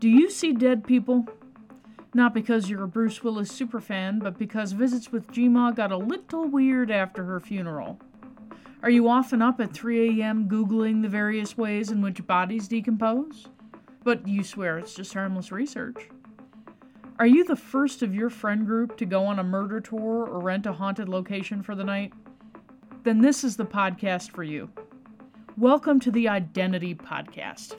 Do you see dead people? Not because you're a Bruce Willis superfan, but because visits with Gma got a little weird after her funeral. Are you often up at 3 a.m. Googling the various ways in which bodies decompose? But you swear it's just harmless research. Are you the first of your friend group to go on a murder tour or rent a haunted location for the night? Then this is the podcast for you. Welcome to the ODDentity Podcast.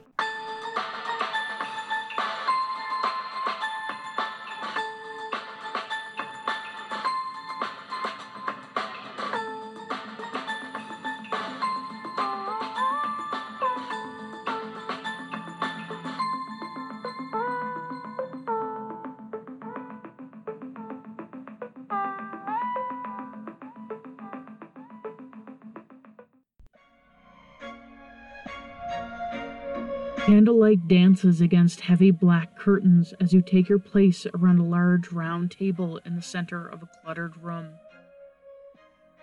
Dances against heavy black curtains as you take your place around a large round table in the center of a cluttered room.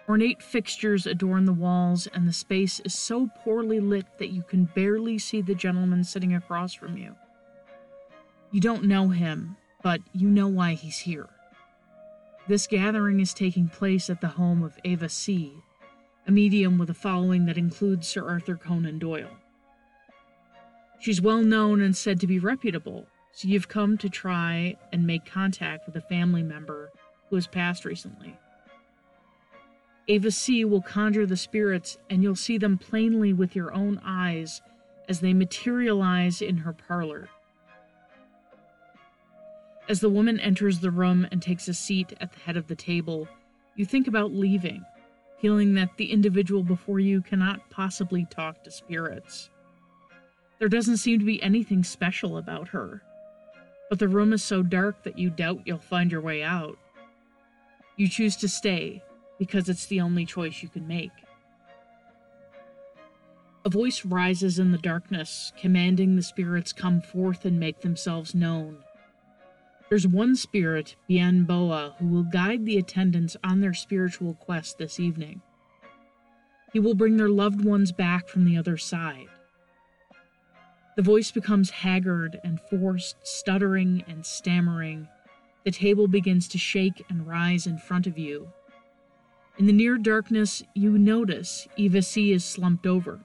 Ornate fixtures adorn the walls, and the space is so poorly lit that you can barely see the gentleman sitting across from you. You don't know him, but you know why he's here. This gathering is taking place at the home of Ava C., a medium with a following that includes Sir Arthur Conan Doyle. She's well known and said to be reputable, so you've come to try and make contact with a family member who has passed recently. Ava C will conjure the spirits, and you'll see them plainly with your own eyes as they materialize in her parlor. As the woman enters the room and takes a seat at the head of the table, you think about leaving, feeling that the individual before you cannot possibly talk to spirits. There doesn't seem to be anything special about her, but the room is so dark that you doubt you'll find your way out. You choose to stay because it's the only choice you can make. A voice rises in the darkness, commanding the spirits come forth and make themselves known. There's one spirit, Bien Boa, who will guide the attendants on their spiritual quest this evening. He will bring their loved ones back from the other side. The voice becomes haggard and forced, stuttering and stammering. The table begins to shake and rise in front of you. In the near darkness, you notice Eva C is slumped over,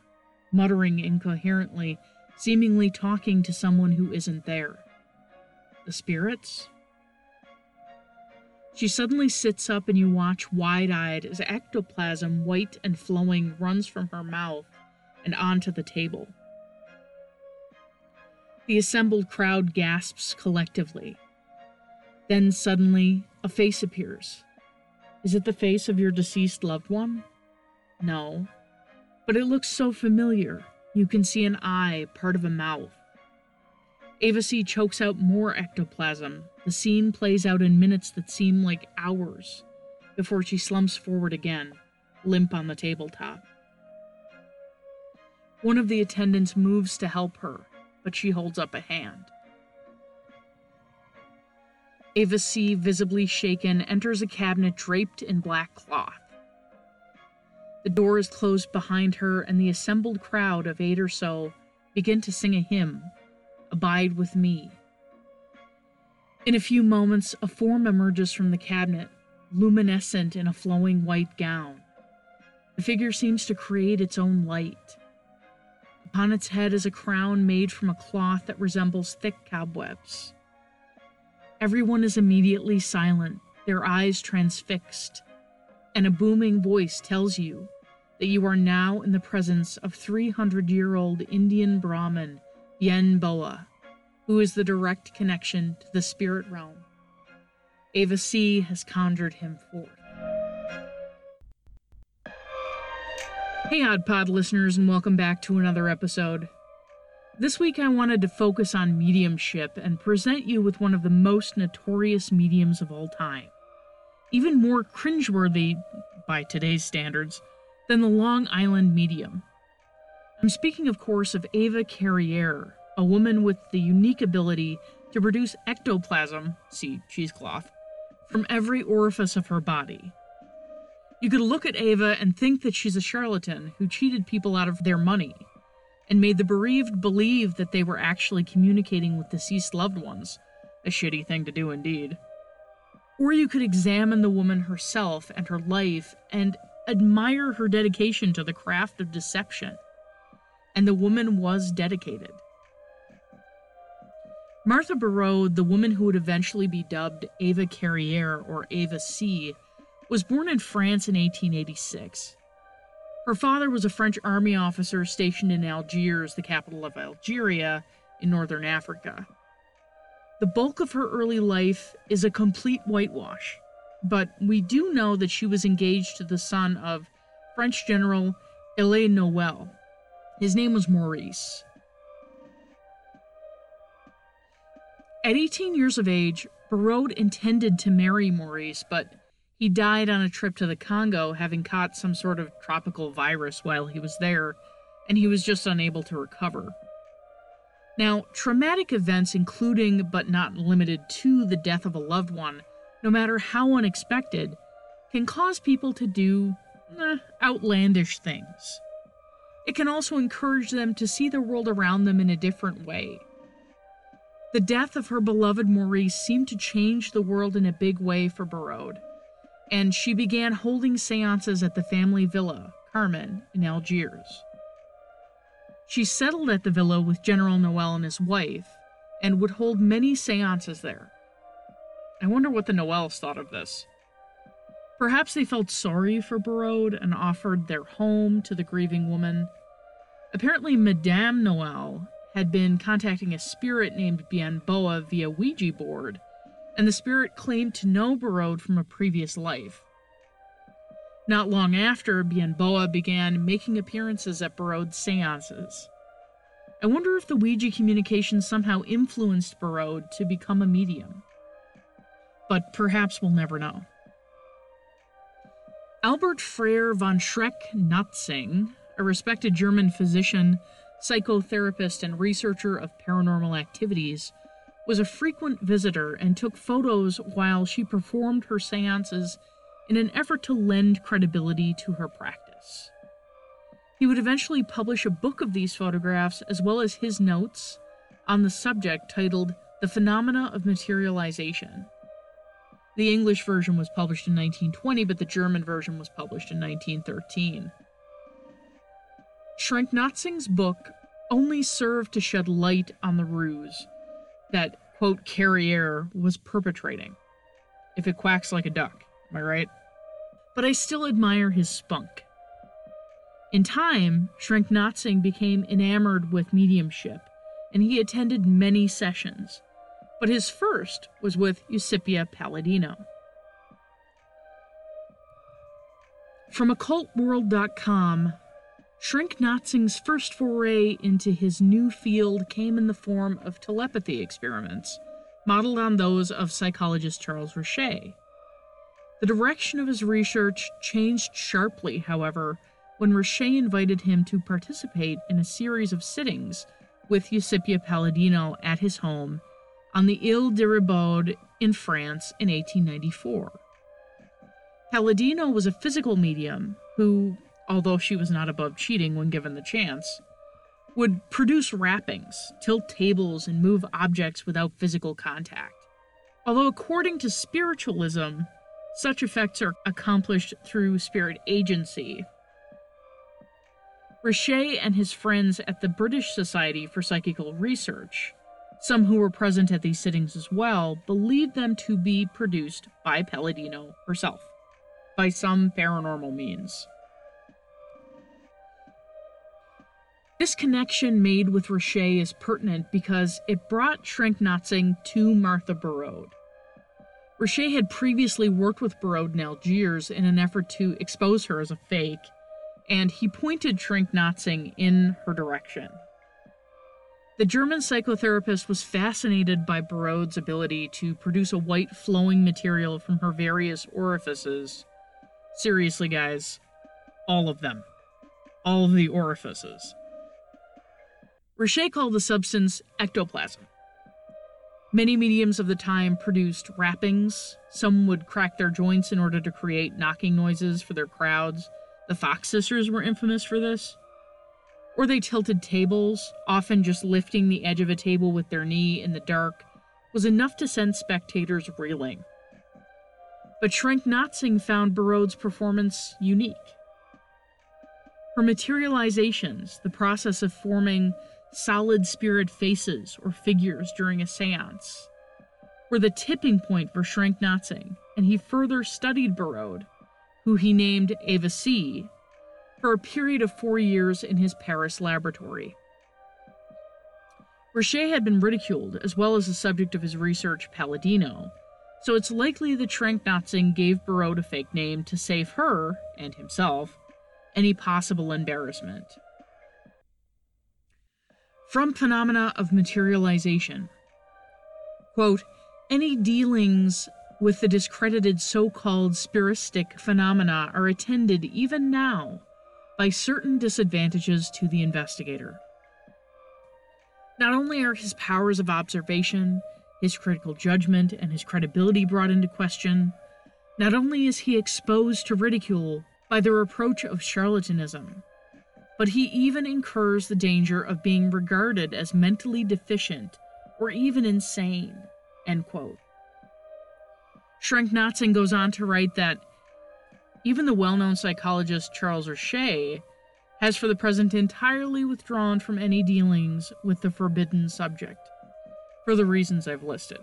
muttering incoherently, seemingly talking to someone who isn't there. The spirits? She suddenly sits up and you watch wide eyed as ectoplasm, white and flowing, runs from her mouth and onto the table. The assembled crowd gasps collectively. Then suddenly, a face appears. Is it the face of your deceased loved one? No. But it looks so familiar. You can see an eye, part of a mouth. Ava C chokes out more ectoplasm. The scene plays out in minutes that seem like hours before she slumps forward again, limp on the tabletop. One of the attendants moves to help her, but she holds up a hand. Ava C., visibly shaken, enters a cabinet draped in black cloth. The door is closed behind her, and the assembled crowd of eight or so begin to sing a hymn Abide with me. In a few moments, a form emerges from the cabinet, luminescent in a flowing white gown. The figure seems to create its own light. Upon its head is a crown made from a cloth that resembles thick cobwebs. Everyone is immediately silent, their eyes transfixed, and a booming voice tells you that you are now in the presence of 300 year old Indian Brahmin Bien Boa, who is the direct connection to the spirit realm. Ava C has conjured him forth. Hey, Odd Pod listeners, and welcome back to another episode. This week I wanted to focus on mediumship and present you with one of the most notorious mediums of all time. Even more cringeworthy, by today's standards, than the Long Island medium. I'm speaking, of course, of Ava Carriere, a woman with the unique ability to produce ectoplasm, see cheesecloth, from every orifice of her body, you could look at Ava and think that she's a charlatan who cheated people out of their money, and made the bereaved believe that they were actually communicating with deceased loved ones. A shitty thing to do indeed. Or you could examine the woman herself and her life and admire her dedication to the craft of deception. And the woman was dedicated. Martha Barraud, the woman who would eventually be dubbed Ava Carriere or Ava C., was born in France in 1886. Her father was a French army officer stationed in Algiers, the capital of Algeria, in northern Africa. The bulk of her early life is a complete whitewash, but we do know that she was engaged to the son of French General Elie Noel. His name was Maurice. At 18 years of age, Barraud intended to marry Maurice, but he died on a trip to the Congo, having caught some sort of tropical virus while he was there, and he was just unable to recover. Now, traumatic events, including but not limited to the death of a loved one, no matter how unexpected, can cause people to do eh, outlandish things. It can also encourage them to see the world around them in a different way. The death of her beloved Maurice seemed to change the world in a big way for Barraud and she began holding seances at the family villa, Carmen, in Algiers. She settled at the villa with General Noel and his wife, and would hold many seances there. I wonder what the Noels thought of this. Perhaps they felt sorry for Barraud and offered their home to the grieving woman. Apparently, Madame Noel had been contacting a spirit named Bien Boa via Ouija board and the spirit claimed to know Barraud from a previous life. Not long after, Bien Boa began making appearances at Barraud's seances. I wonder if the Ouija communication somehow influenced Barraud to become a medium. But perhaps we'll never know. Albert Freiherr von Schrenck-Notzing, a respected German physician, psychotherapist, and researcher of paranormal activities, was a frequent visitor and took photos while she performed her seances in an effort to lend credibility to her practice. He would eventually publish a book of these photographs as well as his notes on the subject titled The Phenomena of Materialization. The English version was published in 1920, but the German version was published in 1913. Schrenck-Notzing's book only served to shed light on the ruse that, quote, Carrier was perpetrating. If it quacks like a duck, am I right? But I still admire his spunk. In time, Schrenck-Notzing became enamored with mediumship, and he attended many sessions. But his first was with Eusapia Palladino. From occultworld.com, Schrenck-Notzing's first foray into his new field came in the form of telepathy experiments, modeled on those of psychologist Charles Richet. The direction of his research changed sharply, however, when Richet invited him to participate in a series of sittings with Eusapia Palladino at his home on the Ile de Ribaude in France in 1894. Palladino was a physical medium who, although she was not above cheating when given the chance, would produce rappings, tilt tables, and move objects without physical contact. Although, according to spiritualism, such effects are accomplished through spirit agency. Richet and his friends at the British Society for Psychical Research, some who were present at these sittings as well, believed them to be produced by Palladino herself, by some paranormal means. This connection made with Richet is pertinent because it brought Schrenck-Notzing to Martha Barraud. Richet had previously worked with Barraud in Algiers in an effort to expose her as a fake, and he pointed Schrenck-Notzing in her direction. The German psychotherapist was fascinated by Barraud's ability to produce a white flowing material from her various orifices. Seriously, guys, all of them. All of the orifices. Richet called the substance ectoplasm. Many mediums of the time produced rappings. Some would crack their joints in order to create knocking noises for their crowds. The Fox sisters were infamous for this. Or they tilted tables, often just lifting the edge of a table with their knee in the dark was enough to send spectators reeling. But Schrenck-Notzing found Birod's performance unique. Her materializations, the process of forming solid spirit faces or figures during a seance, were the tipping point for Schrenck-Notzing, and he further studied Birod, who he named Ava C, for a period of four years in his Paris laboratory. Richet had been ridiculed, as well as the subject of his research, Palladino, so it's likely that Schrenck-Notzing gave Birod a fake name to save her, and himself, any possible embarrassment. From phenomena of materialization. Quote, any dealings with the discredited so called spiritistic phenomena are attended even now by certain disadvantages to the investigator. Not only are his powers of observation, his critical judgment, and his credibility brought into question, not only is he exposed to ridicule by the reproach of charlatanism, but he even incurs the danger of being regarded as mentally deficient or even insane. End quote. Goes on to write that even the well known psychologist Charles Richet has for the present entirely withdrawn from any dealings with the forbidden subject, for the reasons I've listed.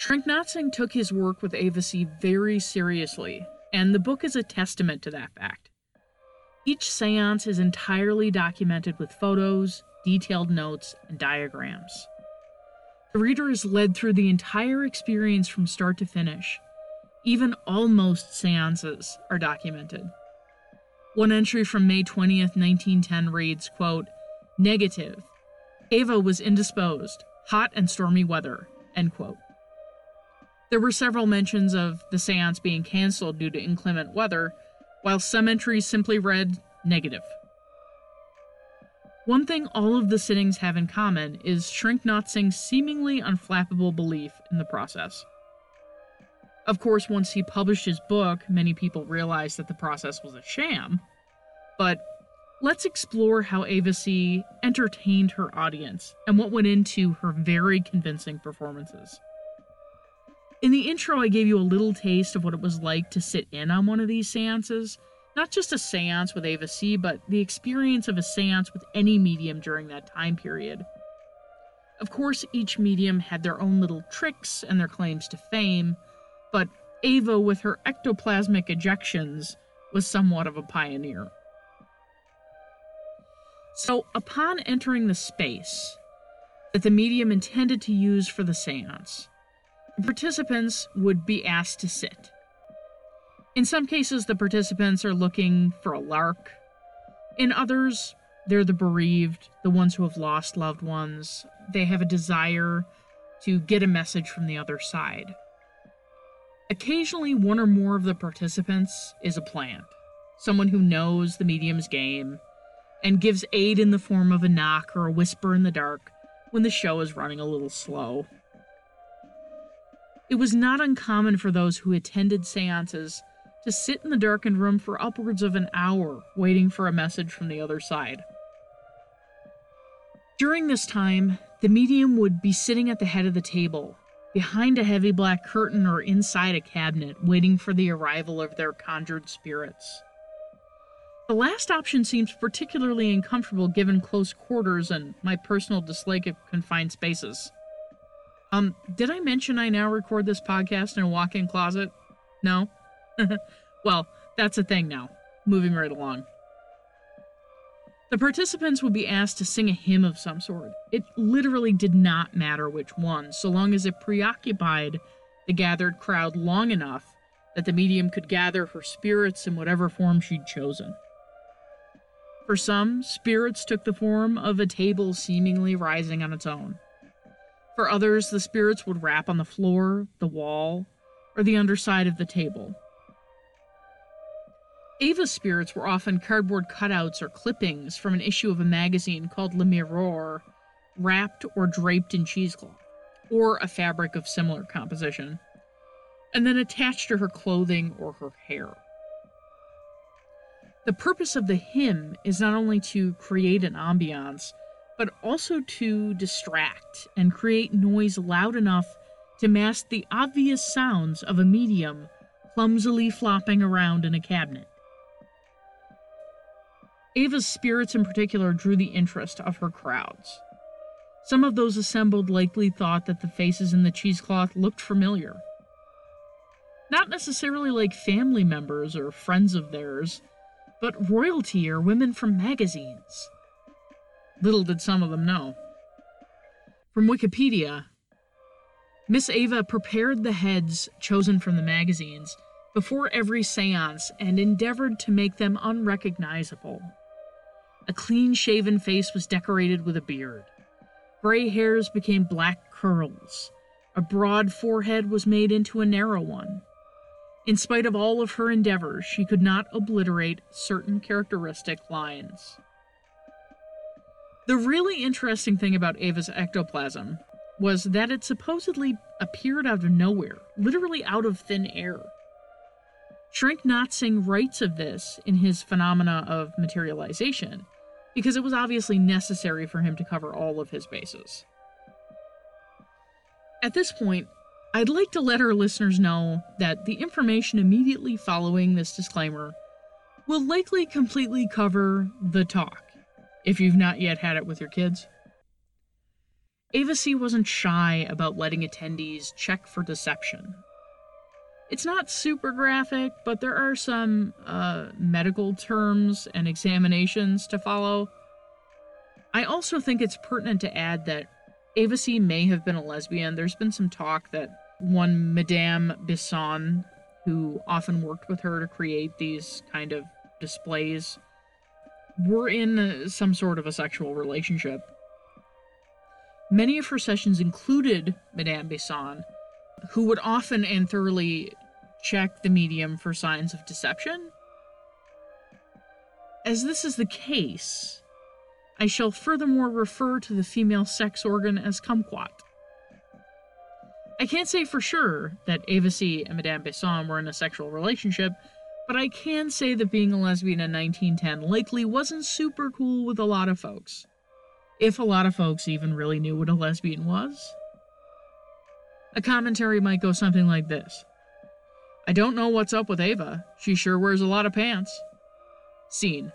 Schrenck-Notzing took his work with Ava very seriously, and the book is a testament to that fact. Each seance is entirely documented with photos, detailed notes, and diagrams. The reader is led through the entire experience from start to finish. Even almost seances are documented. One entry from May 20th, 1910 reads, quote, Negative. Ava was indisposed, hot and stormy weather, end quote. There were several mentions of the seance being canceled due to inclement weather, while some entries simply read negative. One thing all of the sittings have in common is Schrenck-Notzing's seemingly unflappable belief in the process. Of course, once he published his book, many people realized that the process was a sham. But let's explore how Ava C entertained her audience and what went into her very convincing performances. In the intro, I gave you a little taste of what it was like to sit in on one of these seances. Not just a seance with Ava C, but the experience of a seance with any medium during that time period. Of course, each medium had their own little tricks and their claims to fame, but Ava, with her ectoplasmic ejections, was somewhat of a pioneer. So, upon entering the space that the medium intended to use for the seance, participants would be asked to sit. In some cases, the participants are looking for a lark. In others, they're the bereaved, the ones who have lost loved ones. They have a desire to get a message from the other side. Occasionally, one or more of the participants is a plant, someone who knows the medium's game and gives aid in the form of a knock or a whisper in the dark when the show is running a little slow. It was not uncommon for those who attended seances to sit in the darkened room for upwards of an hour waiting for a message from the other side. During this time, the medium would be sitting at the head of the table, behind a heavy black curtain or inside a cabinet, waiting for the arrival of their conjured spirits. The last option seems particularly uncomfortable given close quarters and my personal dislike of confined spaces. Um, did I mention I now record this podcast in a walk in closet? No? well, that's a thing now. Moving right along. The participants would be asked to sing a hymn of some sort. It literally did not matter which one, so long as it preoccupied the gathered crowd long enough that the medium could gather her spirits in whatever form she'd chosen. For some, spirits took the form of a table seemingly rising on its own. For others, the spirits would rap on the floor, the wall, or the underside of the table. Ava's spirits were often cardboard cutouts or clippings from an issue of a magazine called Le Miroir, wrapped or draped in cheesecloth, or a fabric of similar composition, and then attached to her clothing or her hair. The purpose of the hymn is not only to create an ambiance, but also to distract and create noise loud enough to mask the obvious sounds of a medium clumsily flopping around in a cabinet. Ava's spirits in particular drew the interest of her crowds. Some of those assembled likely thought that the faces in the cheesecloth looked familiar. Not necessarily like family members or friends of theirs, but royalty or women from magazines. Little did some of them know. From Wikipedia, Miss Ava prepared the heads chosen from the magazines before every seance and endeavored to make them unrecognizable. A clean shaven face was decorated with a beard. Gray hairs became black curls. A broad forehead was made into a narrow one. In spite of all of her endeavors, she could not obliterate certain characteristic lines. The really interesting thing about Ava's ectoplasm was that it supposedly appeared out of nowhere, literally out of thin air. Schrenck-Notzing writes of this in his Phenomena of Materialization, because it was obviously necessary for him to cover all of his bases. At this point, I'd like to let our listeners know that the information immediately following this disclaimer will likely completely cover the talk, if you've not yet had it with your kids. Ava C wasn't shy about letting attendees check for deception. It's not super graphic, but there are some uh, medical terms and examinations to follow. I also think it's pertinent to add that Ava C may have been a lesbian. There's been some talk that one Madame Bisson, who often worked with her to create these kind of displays, were in some sort of a sexual relationship. Many of her sessions included Madame Bisson, who would often and thoroughly check the medium for signs of deception. As this is the case, I shall furthermore refer to the female sex organ as kumquat. I can't say for sure that Ava and Madame Bisson were in a sexual relationship, but I can say that being a lesbian in 1910 likely wasn't super cool with a lot of folks. If a lot of folks even really knew what a lesbian was. A commentary might go something like this I don't know what's up with Ava. She sure wears a lot of pants. Scene.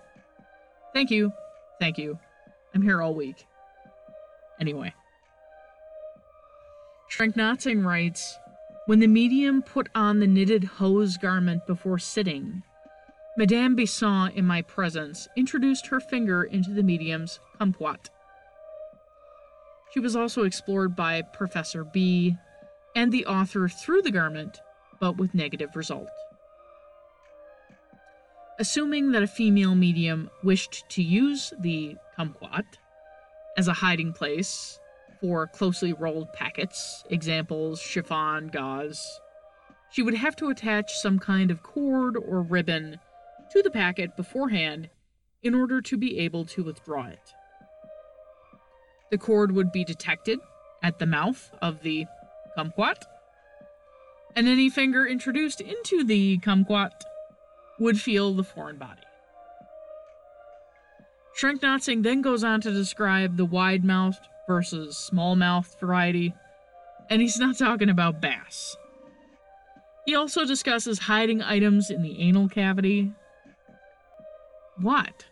Thank you. Thank you. I'm here all week. Anyway. Schrenck-Notzing writes When the medium put on the knitted hose garment before sitting, Madame Bisson, in my presence, introduced her finger into the medium's kumquat. She was also explored by Professor B and the author through the garment, but with negative result. Assuming that a female medium wished to use the kumquat as a hiding place for closely rolled packets, examples chiffon, gauze. She would have to attach some kind of cord or ribbon to the packet beforehand in order to be able to withdraw it. The cord would be detected at the mouth of the kumquat, and any finger introduced into the kumquat would feel the foreign body. Schrenck-Notzing then goes on to describe the wide mouthed versus small mouthed variety, and he's not talking about bass. He also discusses hiding items in the anal cavity. What?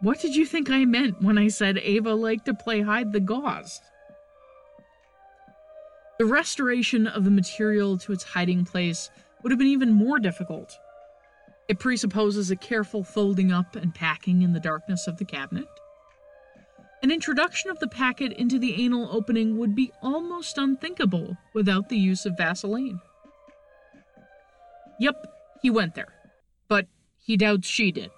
What did you think I meant when I said Ava liked to play hide the gauze? The restoration of the material to its hiding place would have been even more difficult. It presupposes a careful folding up and packing in the darkness of the cabinet. An introduction of the packet into the anal opening would be almost unthinkable without the use of Vaseline. Yep, he went there, but he doubts she did.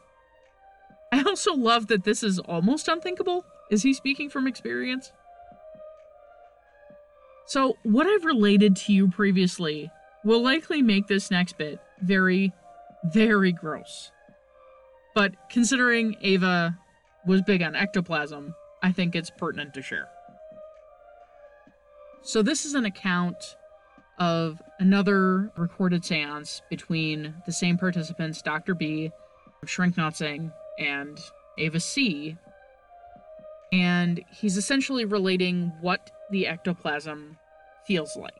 I also love that this is almost unthinkable. Is he speaking from experience? So, what I've related to you previously will likely make this next bit very, very gross. But considering Ava was big on ectoplasm, I think it's pertinent to share. So, this is an account of another recorded seance between the same participants, Dr. B Schrenck-Notzing and Ava C. And he's essentially relating what the ectoplasm feels like.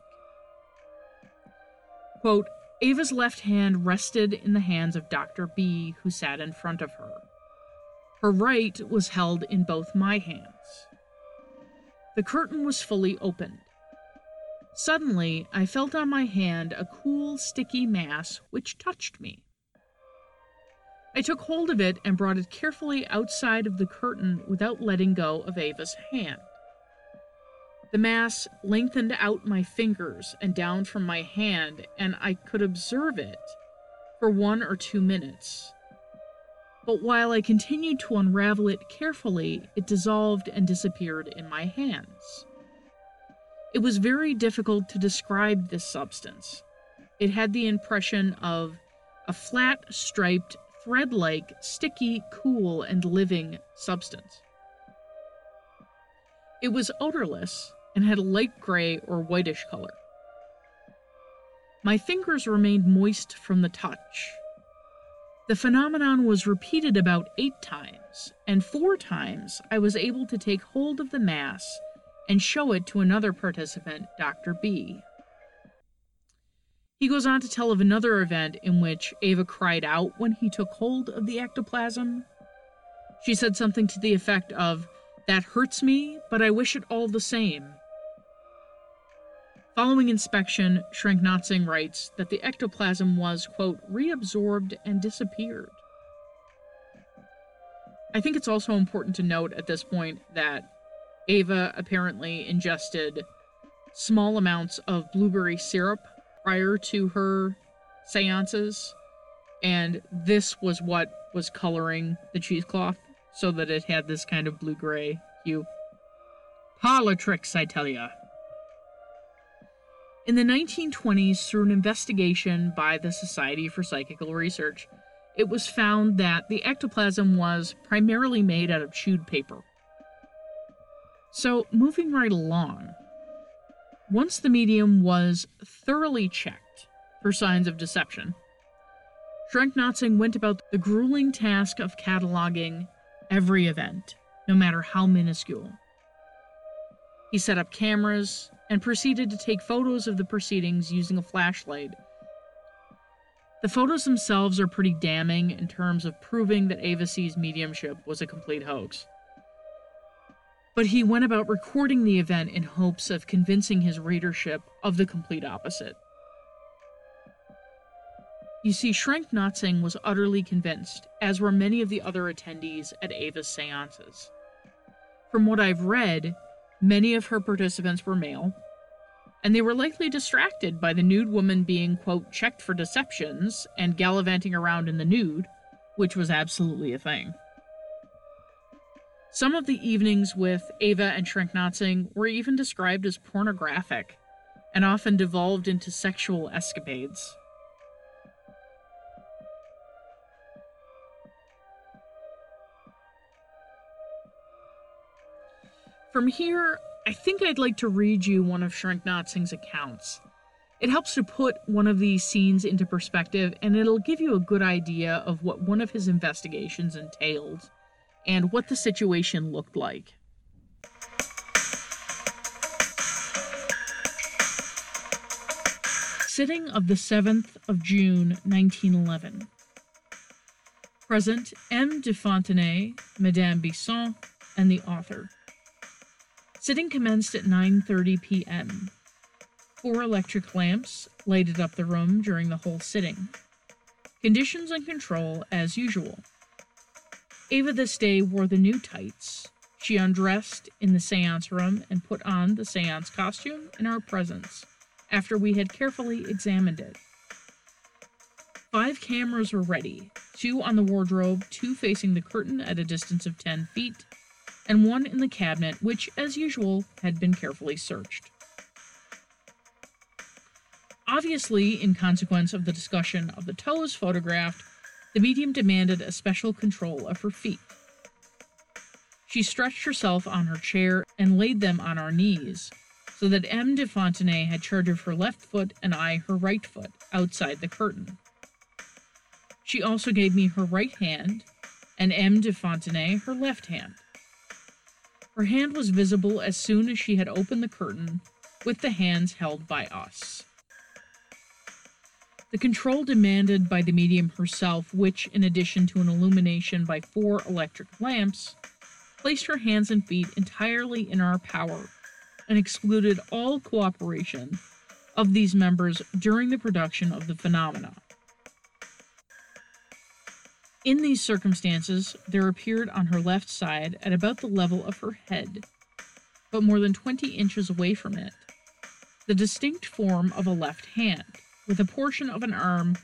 Quote, Ava's left hand rested in the hands of Dr. B, who sat in front of her. Her right was held in both my hands. The curtain was fully opened. Suddenly, I felt on my hand a cool, sticky mass which touched me. I took hold of it and brought it carefully outside of the curtain without letting go of Ava's hand. The mass lengthened out my fingers and down from my hand, and I could observe it for one or two minutes. But while I continued to unravel it carefully, it dissolved and disappeared in my hands. It was very difficult to describe this substance. It had the impression of a flat, striped, thread like, sticky, cool, and living substance. It was odorless and had a light gray or whitish color. My fingers remained moist from the touch. The phenomenon was repeated about eight times, and four times I was able to take hold of the mass and show it to another participant, Dr. B. He goes on to tell of another event in which Ava cried out when he took hold of the ectoplasm. She said something to the effect of, That hurts me, but I wish it all the same. Following inspection, Schrenck-Notzing writes that the ectoplasm was, quote, reabsorbed and disappeared. I think it's also important to note at this point that Ava apparently ingested small amounts of blueberry syrup prior to her seances, and this was what was coloring the cheesecloth so that it had this kind of blue gray hue. Parlor tricks, I tell ya. In the 1920s, through an investigation by the Society for Psychical Research, it was found that the ectoplasm was primarily made out of chewed paper. So, moving right along, once the medium was thoroughly checked for signs of deception, Schrenck-Notzing went about the grueling task of cataloging every event, no matter how minuscule. He set up cameras, and proceeded to take photos of the proceedings using a flashlight. The photos themselves are pretty damning in terms of proving that Ava C's mediumship was a complete hoax. But he went about recording the event in hopes of convincing his readership of the complete opposite. You see, Schrenck-Notzing was utterly convinced, as were many of the other attendees at Ava's seances. From what I've read, Many of her participants were male, and they were likely distracted by the nude woman being, quote, checked for deceptions and gallivanting around in the nude, which was absolutely a thing. Some of the evenings with Ava and Schrenck-Notzing were even described as pornographic and often devolved into sexual escapades. From here, I think I'd like to read you one of Schrenck-Notzing's accounts. It helps to put one of these scenes into perspective, and it'll give you a good idea of what one of his investigations entailed and what the situation looked like. Sitting of the 7th of June, 1911. Present M. de Fontenay, Madame Bisson, and the author. Sitting commenced at 9:30 p.m. Four electric lamps lighted up the room during the whole sitting. Conditions and control as usual. Ava this day wore the new tights. She undressed in the seance room and put on the seance costume in our presence after we had carefully examined it. Five cameras were ready two on the wardrobe, two facing the curtain at a distance of 10 feet, and one in the cabinet, which, as usual, had been carefully searched. Obviously, in consequence of the discussion of the toes photographed, the medium demanded a special control of her feet. She stretched herself on her chair and laid them on our knees, so that M. de Fontenay had charge of her left foot and I her right foot, outside the curtain. She also gave me her right hand and M. de Fontenay her left hand. Her hand was visible as soon as she had opened the curtain, with the hands held by us. The control demanded by the medium herself, which, in addition to an illumination by four electric lamps, placed her hands and feet entirely in our power and excluded all cooperation of these members during the production of the phenomena. In these circumstances, there appeared on her left side, at about the level of her head, but more than 20 inches away from it, the distinct form of a left hand, with a portion of an arm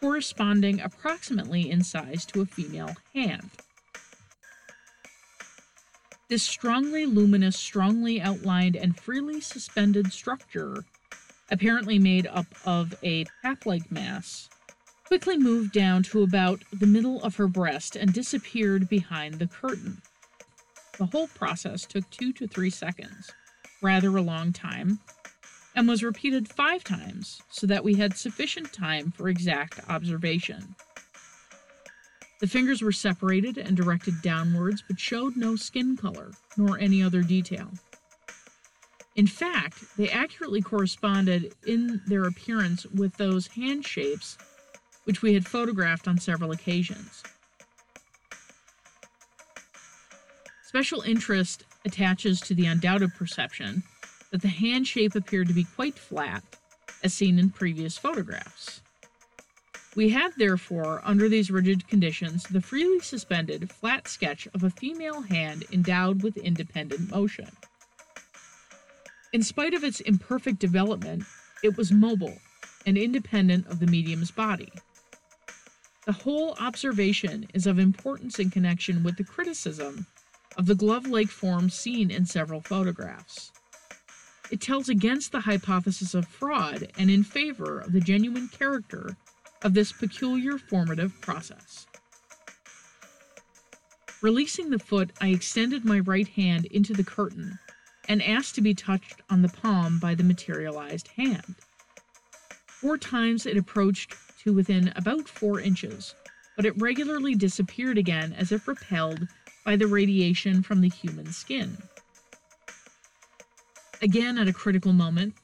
corresponding approximately in size to a female hand. This strongly luminous, strongly outlined, and freely suspended structure, apparently made up of a pap like mass, quickly moved down to about the middle of her breast and disappeared behind the curtain. The whole process took two to three seconds, rather a long time, and was repeated five times so that we had sufficient time for exact observation. The fingers were separated and directed downwards, but showed no skin color, nor any other detail. In fact, they accurately corresponded in their appearance with those hand shapes which we had photographed on several occasions. Special interest attaches to the undoubted perception that the hand shape appeared to be quite flat, as seen in previous photographs. We had, therefore, under these rigid conditions, the freely suspended, flat sketch of a female hand endowed with independent motion. In spite of its imperfect development, it was mobile and independent of the medium's body. The whole observation is of importance in connection with the criticism of the glove like form seen in several photographs. It tells against the hypothesis of fraud and in favor of the genuine character of this peculiar formative process. Releasing the foot, I extended my right hand into the curtain and asked to be touched on the palm by the materialized hand. Four times it approached to within about four inches, but it regularly disappeared again as if repelled by the radiation from the human skin. Again, at a critical moment,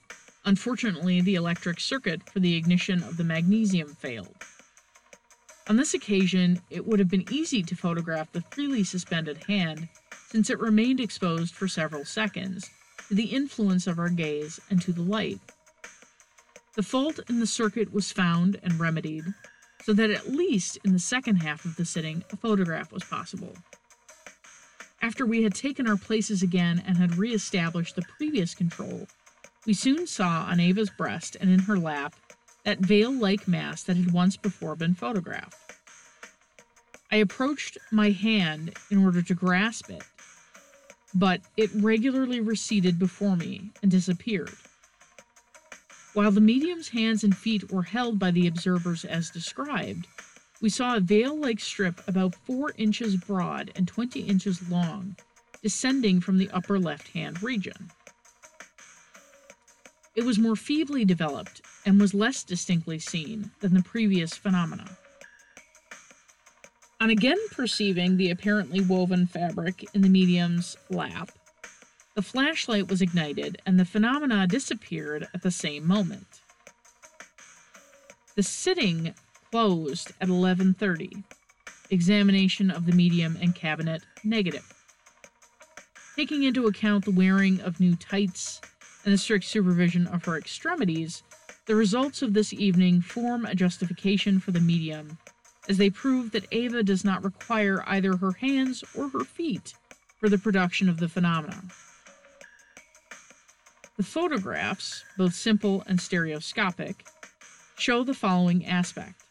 unfortunately, the electric circuit for the ignition of the magnesium failed. On this occasion, it would have been easy to photograph the freely suspended hand since it remained exposed for several seconds to the influence of our gaze and to the light. The fault in the circuit was found and remedied, so that at least in the second half of the sitting a photograph was possible. After we had taken our places again and had re established the previous control, we soon saw on Ava's breast and in her lap that veil like mass that had once before been photographed. I approached my hand in order to grasp it, but it regularly receded before me and disappeared. While the medium's hands and feet were held by the observers as described, we saw a veil like strip about 4 inches broad and 20 inches long descending from the upper left hand region. It was more feebly developed and was less distinctly seen than the previous phenomena. On again perceiving the apparently woven fabric in the medium's lap, the flashlight was ignited and the phenomena disappeared at the same moment. The sitting closed at 11:30. Examination of the medium and cabinet negative. Taking into account the wearing of new tights and the strict supervision of her extremities, the results of this evening form a justification for the medium, as they prove that Ava does not require either her hands or her feet for the production of the phenomena. The photographs, both simple and stereoscopic, show the following aspect.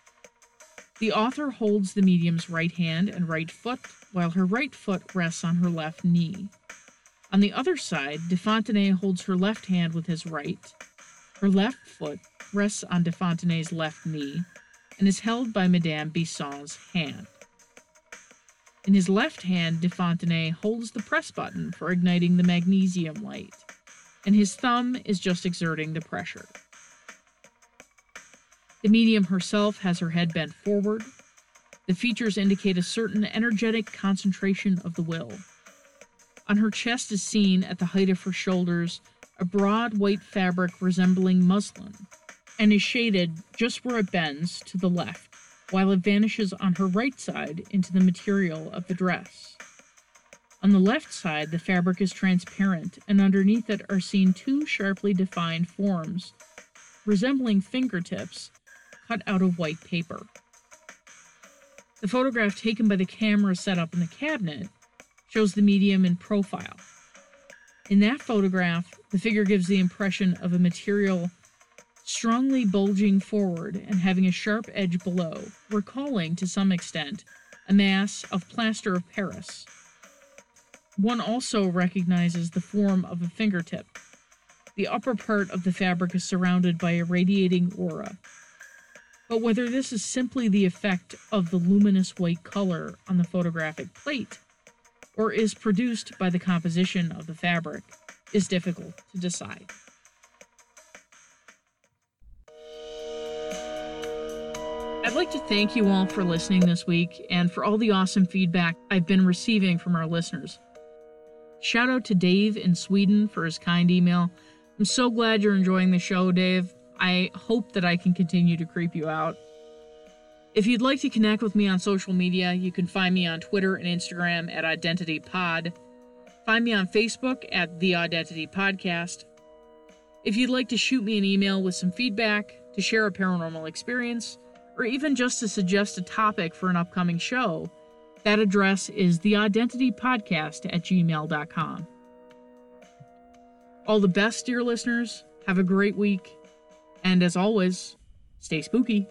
The author holds the medium's right hand and right foot, while her right foot rests on her left knee. On the other side, de Fontenay holds her left hand with his right. Her left foot rests on de Fontenay's left knee and is held by Madame Bisson's hand. In his left hand, de Fontenay holds the press button for igniting the magnesium light and his thumb is just exerting the pressure. The medium herself has her head bent forward, The features indicate a certain energetic concentration of the will. On her chest is seen, at the height of her shoulders, a broad white fabric resembling muslin, and is shaded just where it bends to the left, while it vanishes on her right side into the material of the dress. On the left side, the fabric is transparent, and underneath it are seen two sharply defined forms, resembling fingertips, cut out of white paper. The photograph taken by the camera set up in the cabinet shows the medium in profile. In that photograph, the figure gives the impression of a material strongly bulging forward and having a sharp edge below, recalling to some extent a mass of plaster of Paris. One also recognizes the form of a fingertip. The upper part of the fabric is surrounded by a radiating aura. But whether this is simply the effect of the luminous white color on the photographic plate, or is produced by the composition of the fabric, is difficult to decide. I'd like to thank you all for listening this week and for all the awesome feedback I've been receiving from our listeners. Shout out to Dave in Sweden for his kind email. I'm so glad you're enjoying the show, Dave. I hope that I can continue to creep you out. If you'd like to connect with me on social media, you can find me on Twitter and Instagram at OddentityPod. Find me on Facebook at The ODDentity Podcast. If you'd like to shoot me an email with some feedback, to share a paranormal experience, or even just to suggest a topic for an upcoming show, that address is theoddentitypodcast at gmail.com. All the best, dear listeners. Have a great week. And as always, stay spooky.